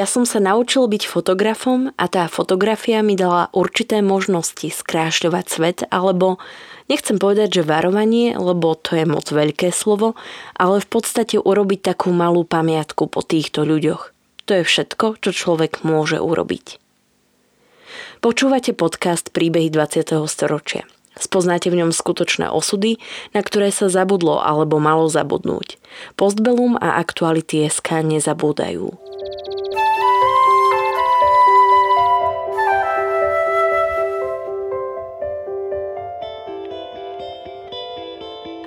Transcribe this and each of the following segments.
Ja som sa naučil byť fotografom a tá fotografia mi dala určité možnosti skrášľovať svet, alebo nechcem povedať, že varovanie, lebo to je moc veľké slovo, ale v podstate urobiť takú malú pamiatku po týchto ľuďoch. To je všetko, čo človek môže urobiť. Počúvate podcast Príbehy 20. storočia. Spoznáte v ňom skutočné osudy, na ktoré sa zabudlo alebo malo zabudnúť. Postbelum a aktuality SK nezabúdajú.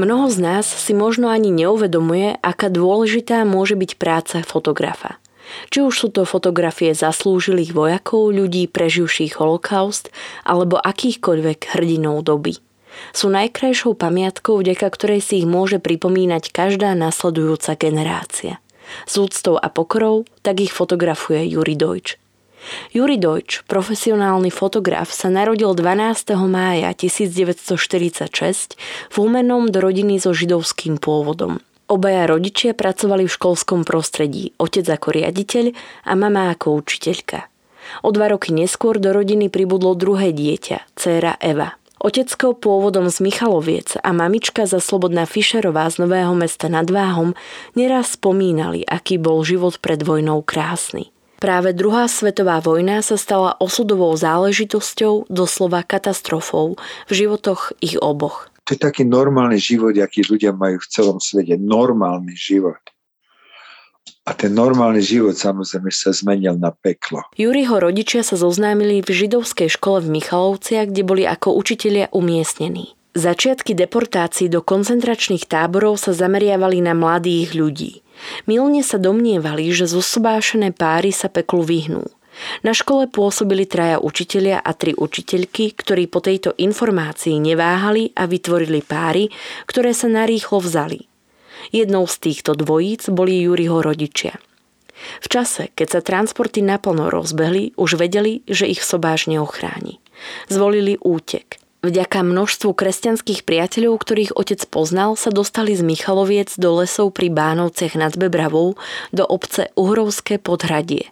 Mnoho z nás si možno ani neuvedomuje, aká dôležitá môže byť práca fotografa. Či už sú to fotografie zaslúžilých vojakov, ľudí preživších holokaust alebo akýchkoľvek hrdinov doby. Sú najkrajšou pamiatkou, vďaka ktorej si ich môže pripomínať každá nasledujúca generácia. S úctou a pokorou tak ich fotografuje Juri Deutsch. Juri Deutsch, profesionálny fotograf, sa narodil 12. mája 1946 v Humennom do rodiny so židovským pôvodom. Obaja rodičia pracovali v školskom prostredí, otec ako riaditeľ a mama ako učiteľka. O dva roky neskôr do rodiny pribudlo druhé dieťa, dcéra Eva. Otecko pôvodom z Michaloviec a mamička za Slobodná Fischerová z Nového mesta nad Váhom neraz spomínali, aký bol život pred vojnou krásny. Práve druhá svetová vojna sa stala osudovou záležitosťou, doslova katastrofou v životoch ich oboch. To je taký normálny život, aký ľudia majú v celom svete. Normálny život. A ten normálny život samozrejme sa zmenil na peklo. Juriho rodičia sa zoznámili v židovskej škole v Michalovciach, kde boli ako učitelia umiestnení. Začiatky deportácií do koncentračných táborov sa zameriavali na mladých ľudí. Milne sa domnievali, že zosobášené páry sa peklu vyhnú. Na škole pôsobili traja učitelia a tri učiteľky, ktorí po tejto informácii neváhali a vytvorili páry, ktoré sa narýchlo vzali. Jednou z týchto dvojíc boli Juriho rodičia. V čase, keď sa transporty naplno rozbehli, už vedeli, že ich sobáš neochráni. Zvolili útek. Vďaka množstvu kresťanských priateľov, ktorých otec poznal, sa dostali z Michaloviec do lesov pri Bánovciach nad Bebravou do obce Uhrovské podhradie.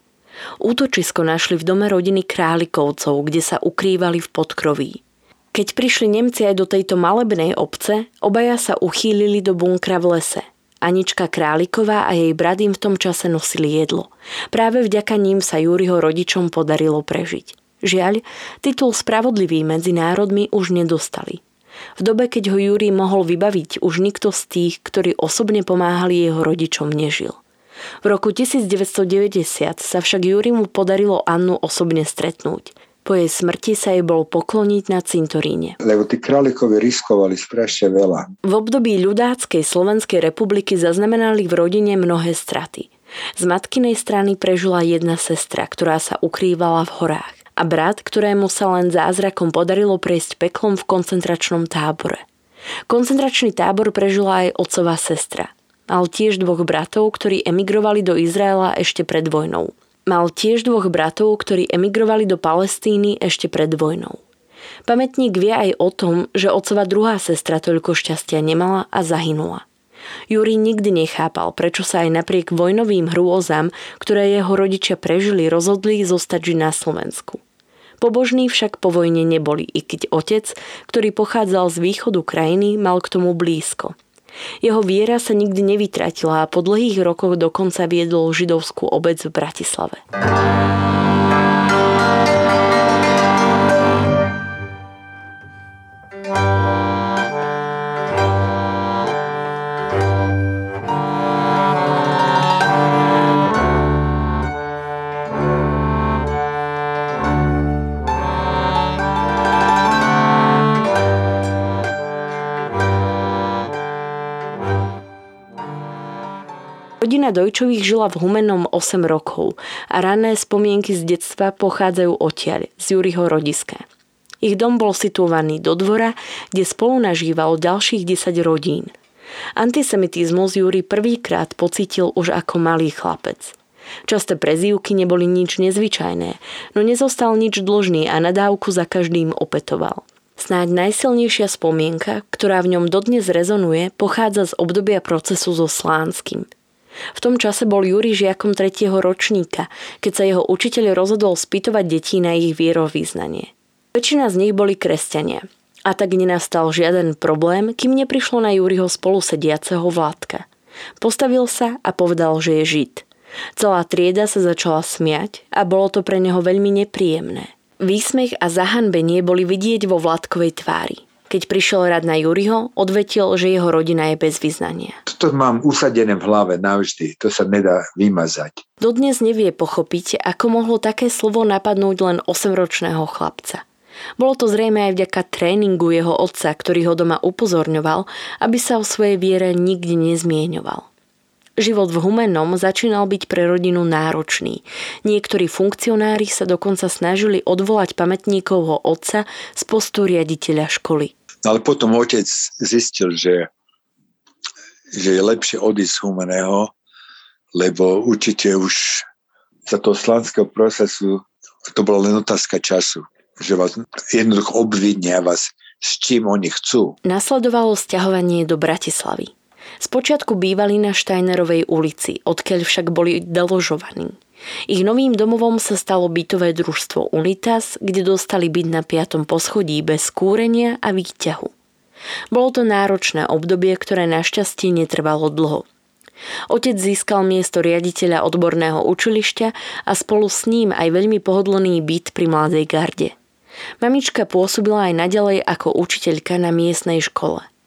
Útočisko našli v dome rodiny Králikovcov, kde sa ukrývali v podkroví. Keď prišli Nemci aj do tejto malebnej obce, obaja sa uchýlili do bunkra v lese. Anička Králiková a jej brat im v tom čase nosili jedlo. Práve vďaka ním sa Júriho rodičom podarilo prežiť. Žiaľ, titul Spravodlivý medzi národmi už nedostali. V dobe, keď ho Júri mohol vybaviť, už nikto z tých, ktorí osobne pomáhali jeho rodičom, nežil. V roku 1990 sa však Júri mu podarilo Annu osobne stretnúť. Po jej smrti sa jej bol pokloniť na cintoríne. Lebo tí králikovi riskovali strašne veľa. V období ľudáckej Slovenskej republiky zaznamenali v rodine mnohé straty. Z matkinej strany prežila jedna sestra, ktorá sa ukrývala v horách a brat, ktorému sa len zázrakom podarilo prejsť peklom v koncentračnom tábore. Koncentračný tábor prežila aj otcová sestra. Mal tiež dvoch bratov, ktorí emigrovali do Izraela ešte pred vojnou. Mal tiež dvoch bratov, ktorí emigrovali do Palestíny ešte pred vojnou. Pamätník vie aj o tom, že otcova druhá sestra toľko šťastia nemala a zahynula. Juri nikdy nechápal, prečo sa aj napriek vojnovým hrôzam, ktoré jeho rodičia prežili, rozhodli zostať na Slovensku. Pobožní však po vojne neboli, i keď otec, ktorý pochádzal z východu krajiny, mal k tomu blízko. Jeho viera sa nikdy nevytratila a po dlhých rokoch dokonca viedol židovskú obec v Bratislave. Rodina Dojčových žila v Humennom 8 rokov a ranné spomienky z detstva pochádzajú odtiaľ, z Juriho rodiska. Ich dom bol situovaný do dvora, kde spolu nažívalo ďalších 10 rodín. Antisemitizmus Júri prvýkrát pocítil už ako malý chlapec. Časté prezývky neboli nič nezvyčajné, no nezostal nič dlžný a nadávku za každým opetoval. Snáď najsilnejšia spomienka, ktorá v ňom dodnes rezonuje, pochádza z obdobia procesu so Slánskym. V tom čase bol Juri žiakom tretieho ročníka, keď sa jeho učiteľ rozhodol spýtovať detí na ich vierovýznanie. Väčšina z nich boli kresťania. A tak nenastal žiaden problém, kým neprišlo na Juriho spolusediaceho Vládka. Postavil sa a povedal, že je žid. Celá trieda sa začala smiať a bolo to pre neho veľmi nepríjemné. Výsmech a zahanbenie boli vidieť vo Vládkovej tvári. Keď prišiel rad na Juriho, odvetil, že jeho rodina je bez vyznania. Toto mám usadené v hlave navždy, to sa nedá vymazať. Dodnes nevie pochopiť, ako mohlo také slovo napadnúť len 8-ročného chlapca. Bolo to zrejme aj vďaka tréningu jeho otca, ktorý ho doma upozorňoval, aby sa o svojej viere nikdy nezmieňoval. Život v Humennom začínal byť pre rodinu náročný. Niektorí funkcionári sa dokonca snažili odvolať pamätníkovho otca z postu riaditeľa školy. Ale potom otec zistil, že, že je lepšie odísť z Humeného, lebo určite už za toho slanského procesu to bola len otázka času, že vás jednoducho obvinia vás, s čím oni chcú. Nasledovalo sťahovanie do Bratislavy. Spočiatku bývali na Štajnerovej ulici, odkiaľ však boli deložovaní. Ich novým domovom sa stalo bytové družstvo Unitas, kde dostali byť na piatom poschodí bez kúrenia a výťahu. Bolo to náročné obdobie, ktoré našťastie netrvalo dlho. Otec získal miesto riaditeľa odborného učilišťa a spolu s ním aj veľmi pohodlný byt pri Mladej garde. Mamička pôsobila aj naďalej ako učiteľka na miestnej škole –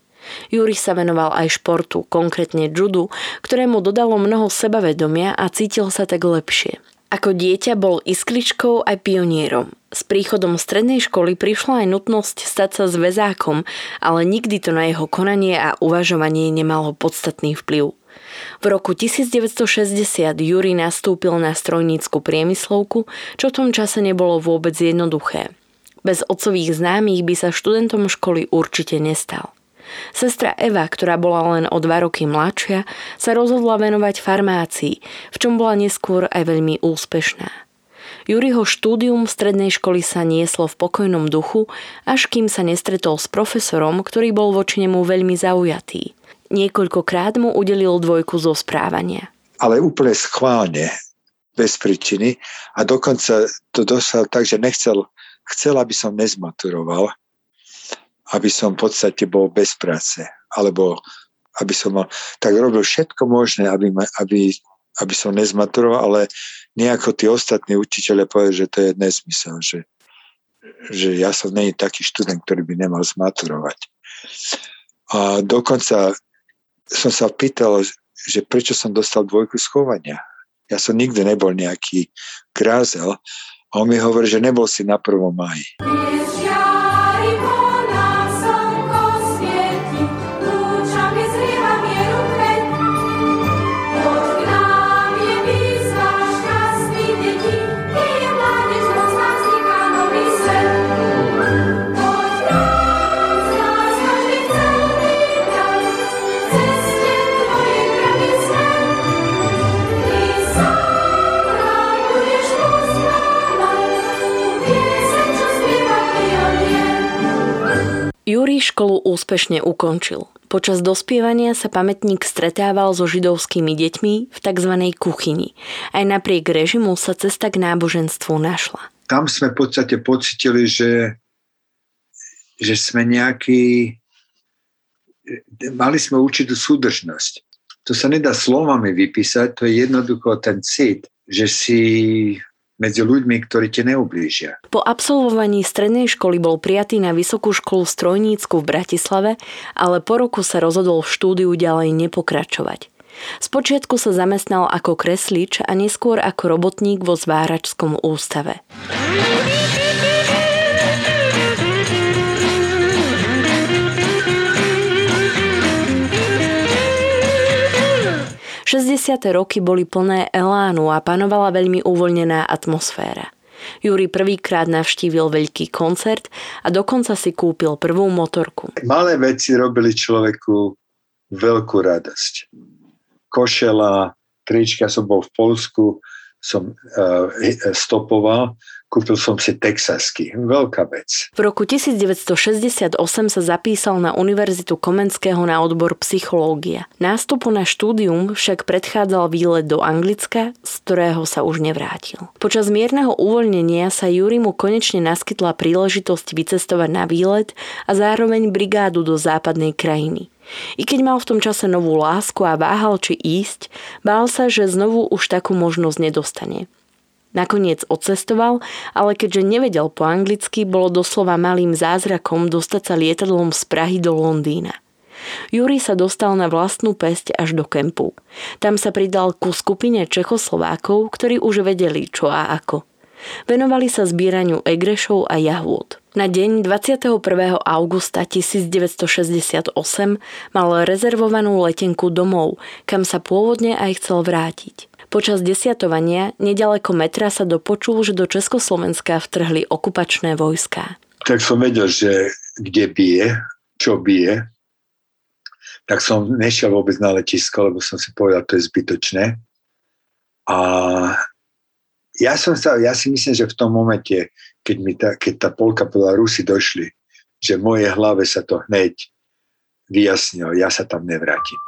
Juri sa venoval aj športu, konkrétne judu, ktorému dodalo mnoho sebavedomia a cítil sa tak lepšie. Ako dieťa bol iskličkou aj pionierom. S príchodom strednej školy prišla aj nutnosť stať sa zväzákom, ale nikdy to na jeho konanie a uvažovanie nemalo podstatný vplyv. V roku 1960 Juri nastúpil na strojnícku priemyslovku, čo v tom čase nebolo vôbec jednoduché. Bez otcových známych by sa študentom školy určite nestal. Sestra Eva, ktorá bola len o dva roky mladšia, sa rozhodla venovať farmácii, v čom bola neskôr aj veľmi úspešná. Juriho štúdium v strednej školy sa nieslo v pokojnom duchu, až kým sa nestretol s profesorom, ktorý bol voči nemu veľmi zaujatý. Niekoľkokrát mu udelil dvojku zo správania. Ale úplne schválne, bez príčiny a dokonca to dosal tak, že nechcel, chcel, aby som nezmaturoval, aby som v podstate bol bez práce. Alebo aby som mal, tak robil všetko možné, aby, ma, aby, aby som nezmaturoval, ale nejako tí ostatní učiteľe povedali, že to je nezmysel, že, že ja som není taký študent, ktorý by nemal zmaturovať. A dokonca som sa pýtal, že prečo som dostal dvojku schovania. Ja som nikdy nebol nejaký krázel a on mi hovorí, že nebol si na prvom maji. Úspešne ukončil. Počas dospievania sa pamätník stretával so židovskými deťmi v tzv. kuchyni. Aj napriek režimu sa cesta k náboženstvu našla. Tam sme v podstate pocitili, že, že sme nejaký... Mali sme určitú súdržnosť. To sa nedá slovami vypísať, to je jednoducho ten cit, že si medzi ľuďmi, ktorí ti neublížia. Po absolvovaní strednej školy bol prijatý na Vysokú školu strojnícku v Bratislave, ale po roku sa rozhodol v štúdiu ďalej nepokračovať. Spočiatku sa zamestnal ako kreslič a neskôr ako robotník vo zváračskom ústave. 60. roky boli plné elánu a panovala veľmi uvoľnená atmosféra. Júri prvýkrát navštívil veľký koncert a dokonca si kúpil prvú motorku. Malé veci robili človeku veľkú radosť. Košela, trička, som bol v Polsku, som uh, stopoval Kúpil som si texasky. Veľká vec. V roku 1968 sa zapísal na Univerzitu Komenského na odbor psychológia. Nástupu na štúdium však predchádzal výlet do Anglicka, z ktorého sa už nevrátil. Počas mierneho uvoľnenia sa Jurimu konečne naskytla príležitosť vycestovať na výlet a zároveň brigádu do západnej krajiny. I keď mal v tom čase novú lásku a váhal či ísť, bál sa, že znovu už takú možnosť nedostane. Nakoniec odcestoval, ale keďže nevedel po anglicky, bolo doslova malým zázrakom dostať sa lietadlom z Prahy do Londýna. Juri sa dostal na vlastnú pesť až do kempu. Tam sa pridal ku skupine Čechoslovákov, ktorí už vedeli čo a ako. Venovali sa zbieraniu egrešov a jahôd. Na deň 21. augusta 1968 mal rezervovanú letenku domov, kam sa pôvodne aj chcel vrátiť. Počas desiatovania nedaleko metra sa dopočul, že do Československa vtrhli okupačné vojská. Tak som vedel, že kde bije, čo bije, tak som nešiel vôbec na letisko, lebo som si povedal, to je zbytočné. A ja, som sa, ja si myslím, že v tom momente, keď, mi ta, keď tá polka podľa Rusy došli, že v mojej hlave sa to hneď vyjasnilo, ja sa tam nevrátim.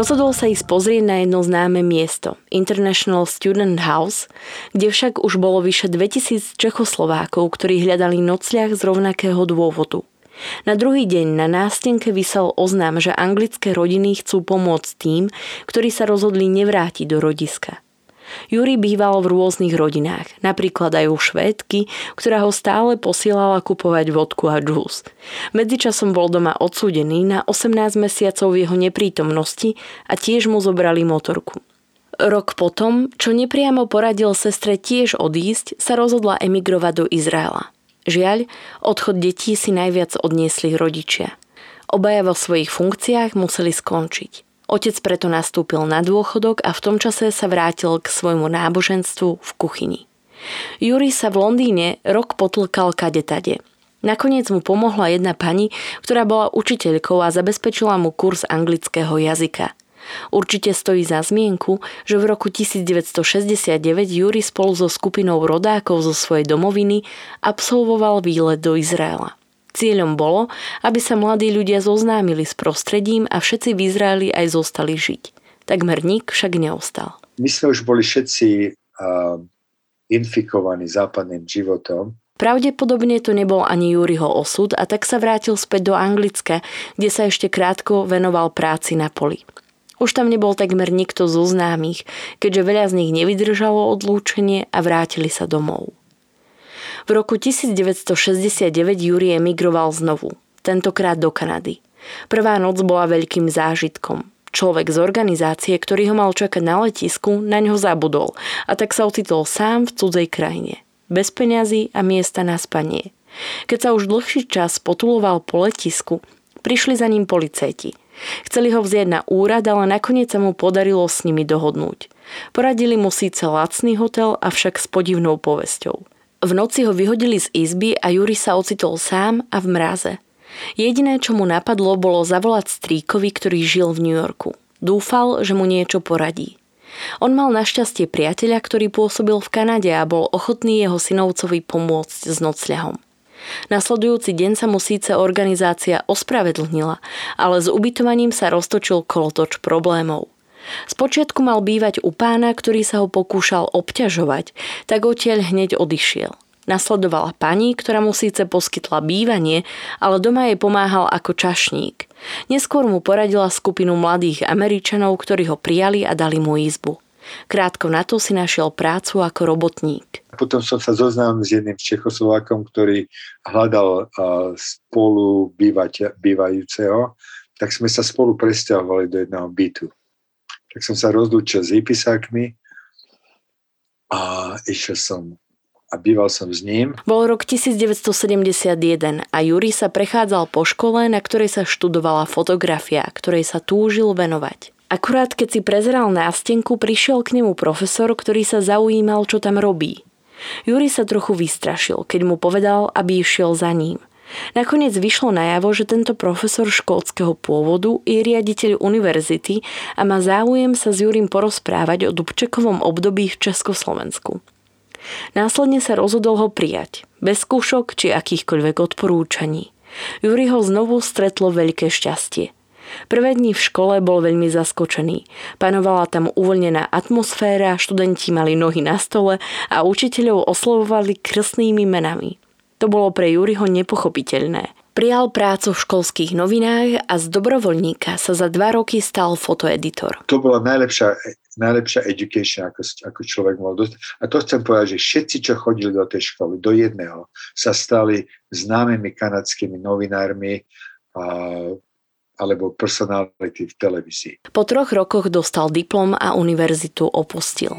Rozhodol sa ísť pozrieť na jedno známe miesto, International Student House, kde však už bolo vyše 2000 Čechoslovákov, ktorí hľadali nocľah z rovnakého dôvodu. Na druhý deň na nástenke vysel oznám, že anglické rodiny chcú pomôcť tým, ktorí sa rozhodli nevrátiť do rodiska. Juri býval v rôznych rodinách, napríklad aj u švédky, ktorá ho stále posielala kupovať vodku a džús. Medzičasom bol doma odsúdený na 18 mesiacov jeho neprítomnosti a tiež mu zobrali motorku. Rok potom, čo nepriamo poradil sestre tiež odísť, sa rozhodla emigrovať do Izraela. Žiaľ, odchod detí si najviac odniesli rodičia. Obaja vo svojich funkciách museli skončiť. Otec preto nastúpil na dôchodok a v tom čase sa vrátil k svojmu náboženstvu v kuchyni. Juri sa v Londýne rok potlkal kade tade. Nakoniec mu pomohla jedna pani, ktorá bola učiteľkou a zabezpečila mu kurz anglického jazyka. Určite stojí za zmienku, že v roku 1969 Juri spolu so skupinou rodákov zo svojej domoviny absolvoval výlet do Izraela. Cieľom bolo, aby sa mladí ľudia zoznámili s prostredím a všetci v Izraeli aj zostali žiť. Takmer nik však neostal. My sme už boli všetci uh, infikovaní západným životom. Pravdepodobne to nebol ani Júriho osud a tak sa vrátil späť do Anglicka, kde sa ešte krátko venoval práci na poli. Už tam nebol takmer nikto zo známych, keďže veľa z nich nevydržalo odlúčenie a vrátili sa domov. V roku 1969 Juri emigroval znovu, tentokrát do Kanady. Prvá noc bola veľkým zážitkom. Človek z organizácie, ktorý ho mal čakať na letisku, na ňo zabudol a tak sa ocitol sám v cudzej krajine. Bez peňazí a miesta na spanie. Keď sa už dlhší čas potuloval po letisku, prišli za ním policajti. Chceli ho vziať na úrad, ale nakoniec sa mu podarilo s nimi dohodnúť. Poradili mu síce lacný hotel, avšak s podivnou povesťou. V noci ho vyhodili z izby a Juri sa ocitol sám a v mraze. Jediné, čo mu napadlo, bolo zavolať stríkovi, ktorý žil v New Yorku. Dúfal, že mu niečo poradí. On mal našťastie priateľa, ktorý pôsobil v Kanade a bol ochotný jeho synovcovi pomôcť s nocľahom. Nasledujúci deň sa mu síce organizácia ospravedlnila, ale s ubytovaním sa roztočil kolotoč problémov. Spočiatku mal bývať u pána, ktorý sa ho pokúšal obťažovať, tak odtiaľ hneď odišiel. Nasledovala pani, ktorá mu síce poskytla bývanie, ale doma jej pomáhal ako čašník. Neskôr mu poradila skupinu mladých Američanov, ktorí ho prijali a dali mu izbu. Krátko na to si našiel prácu ako robotník. Potom som sa zoznámil s jedným Čechoslovákom, ktorý hľadal spolu bývať, bývajúceho, tak sme sa spolu presťahovali do jedného bytu. Tak som sa rozlúčil s hypisákmi a išiel som a býval som s ním. Bol rok 1971 a Juri sa prechádzal po škole, na ktorej sa študovala fotografia, ktorej sa túžil venovať. Akurát keď si prezeral nástenku, prišiel k nemu profesor, ktorý sa zaujímal, čo tam robí. Juri sa trochu vystrašil, keď mu povedal, aby išiel za ním. Nakoniec vyšlo najavo, že tento profesor škótskeho pôvodu je riaditeľ univerzity a má záujem sa s Jurim porozprávať o Dubčekovom období v Československu. Následne sa rozhodol ho prijať, bez skúšok či akýchkoľvek odporúčaní. Juri ho znovu stretlo veľké šťastie – Prvé dni v škole bol veľmi zaskočený. Panovala tam uvoľnená atmosféra, študenti mali nohy na stole a učiteľov oslovovali krstnými menami. To bolo pre Juriho nepochopiteľné. Prijal prácu v školských novinách a z dobrovoľníka sa za dva roky stal fotoeditor. To bola najlepšia, najlepšia education, ako, ako človek mohol dostať. A to chcem povedať, že všetci, čo chodili do tej školy, do jedného, sa stali známymi kanadskými novinármi, a alebo personality v televízii. Po troch rokoch dostal diplom a univerzitu opustil.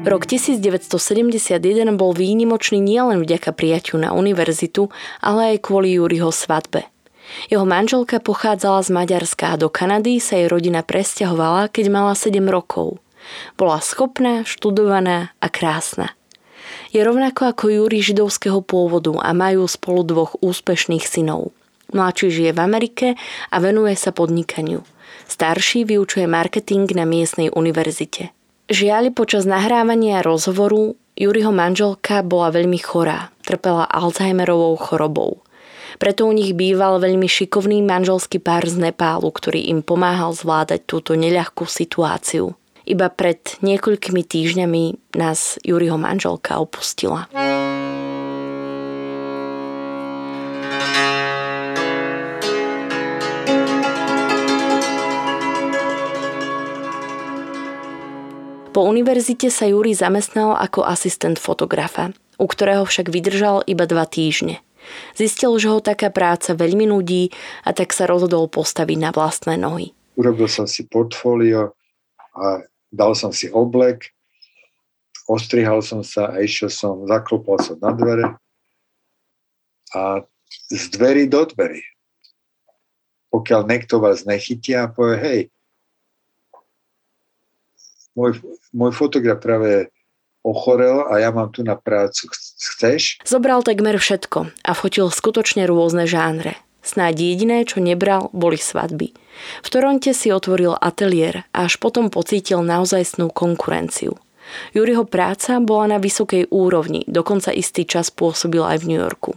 Rok 1971 bol výnimočný nielen vďaka prijaťu na univerzitu, ale aj kvôli Júriho svadbe. Jeho manželka pochádzala z Maďarska a do Kanady sa jej rodina presťahovala, keď mala 7 rokov. Bola schopná, študovaná a krásna. Je rovnako ako Júri židovského pôvodu a majú spolu dvoch úspešných synov. Mladší žije v Amerike a venuje sa podnikaniu. Starší vyučuje marketing na miestnej univerzite. Žiaľ, počas nahrávania rozhovoru Juriho manželka bola veľmi chorá. Trpela Alzheimerovou chorobou. Preto u nich býval veľmi šikovný manželský pár z Nepálu, ktorý im pomáhal zvládať túto neľahkú situáciu. Iba pred niekoľkými týždňami nás Juriho manželka opustila. Po univerzite sa Juri zamestnal ako asistent fotografa, u ktorého však vydržal iba dva týždne – Zistil, že ho taká práca veľmi nudí a tak sa rozhodol postaviť na vlastné nohy. Urobil som si portfólio a dal som si oblek, ostrihal som sa a išiel som, zaklopal som na dvere a z dverí do dverí. Pokiaľ niekto vás nechytia a povie, hej, môj, môj fotograf práve ochorel a ja mám tu na prácu. Chceš? Zobral takmer všetko a fotil skutočne rôzne žánre. Snáď jediné, čo nebral, boli svadby. V Toronte si otvoril ateliér a až potom pocítil naozajstnú konkurenciu. Juriho práca bola na vysokej úrovni, dokonca istý čas pôsobil aj v New Yorku.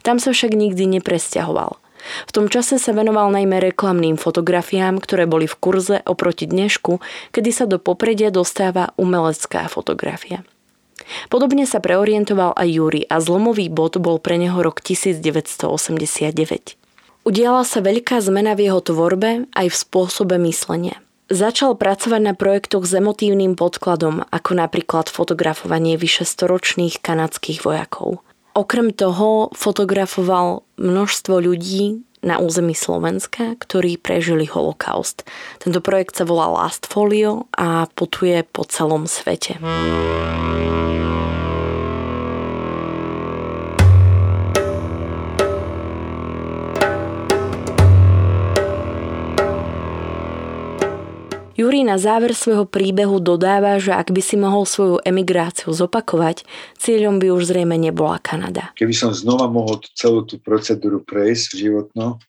Tam sa však nikdy nepresťahoval. V tom čase sa venoval najmä reklamným fotografiám, ktoré boli v kurze oproti dnešku, kedy sa do popredia dostáva umelecká fotografia. Podobne sa preorientoval aj Júri a zlomový bod bol pre neho rok 1989. Udiala sa veľká zmena v jeho tvorbe aj v spôsobe myslenia. Začal pracovať na projektoch s emotívnym podkladom, ako napríklad fotografovanie vyše storočných kanadských vojakov. Okrem toho fotografoval množstvo ľudí na území Slovenska, ktorí prežili holokaust. Tento projekt sa volá Last Folio a putuje po celom svete. Juri na záver svojho príbehu dodáva, že ak by si mohol svoju emigráciu zopakovať, cieľom by už zrejme nebola Kanada. Keby som znova mohol celú tú procedúru prejsť životno,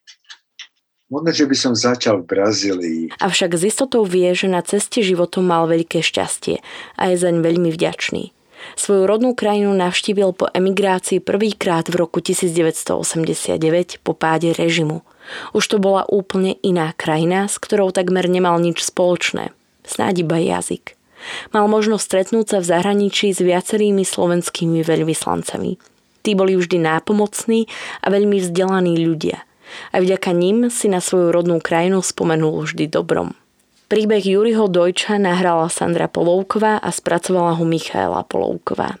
Možno, že by som začal v Brazílii. Avšak z istotou vie, že na ceste životom mal veľké šťastie a je zaň veľmi vďačný. Svoju rodnú krajinu navštívil po emigrácii prvýkrát v roku 1989 po páde režimu. Už to bola úplne iná krajina, s ktorou takmer nemal nič spoločné. Snáď iba jazyk. Mal možnosť stretnúť sa v zahraničí s viacerými slovenskými veľvyslancami. Tí boli vždy nápomocní a veľmi vzdelaní ľudia. A vďaka nim si na svoju rodnú krajinu spomenul vždy dobrom. Príbeh Juriho Dojča nahrala Sandra Polovková a spracovala ho Michaela Polovková.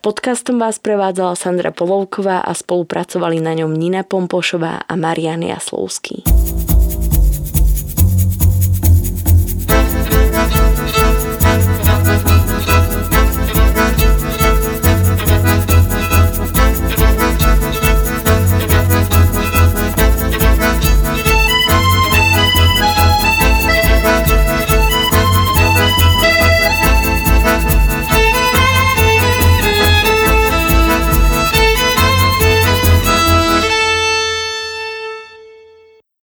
Podcastom vás prevádzala Sandra Polovková a spolupracovali na ňom Nina Pompošová a Marian Jaslovský.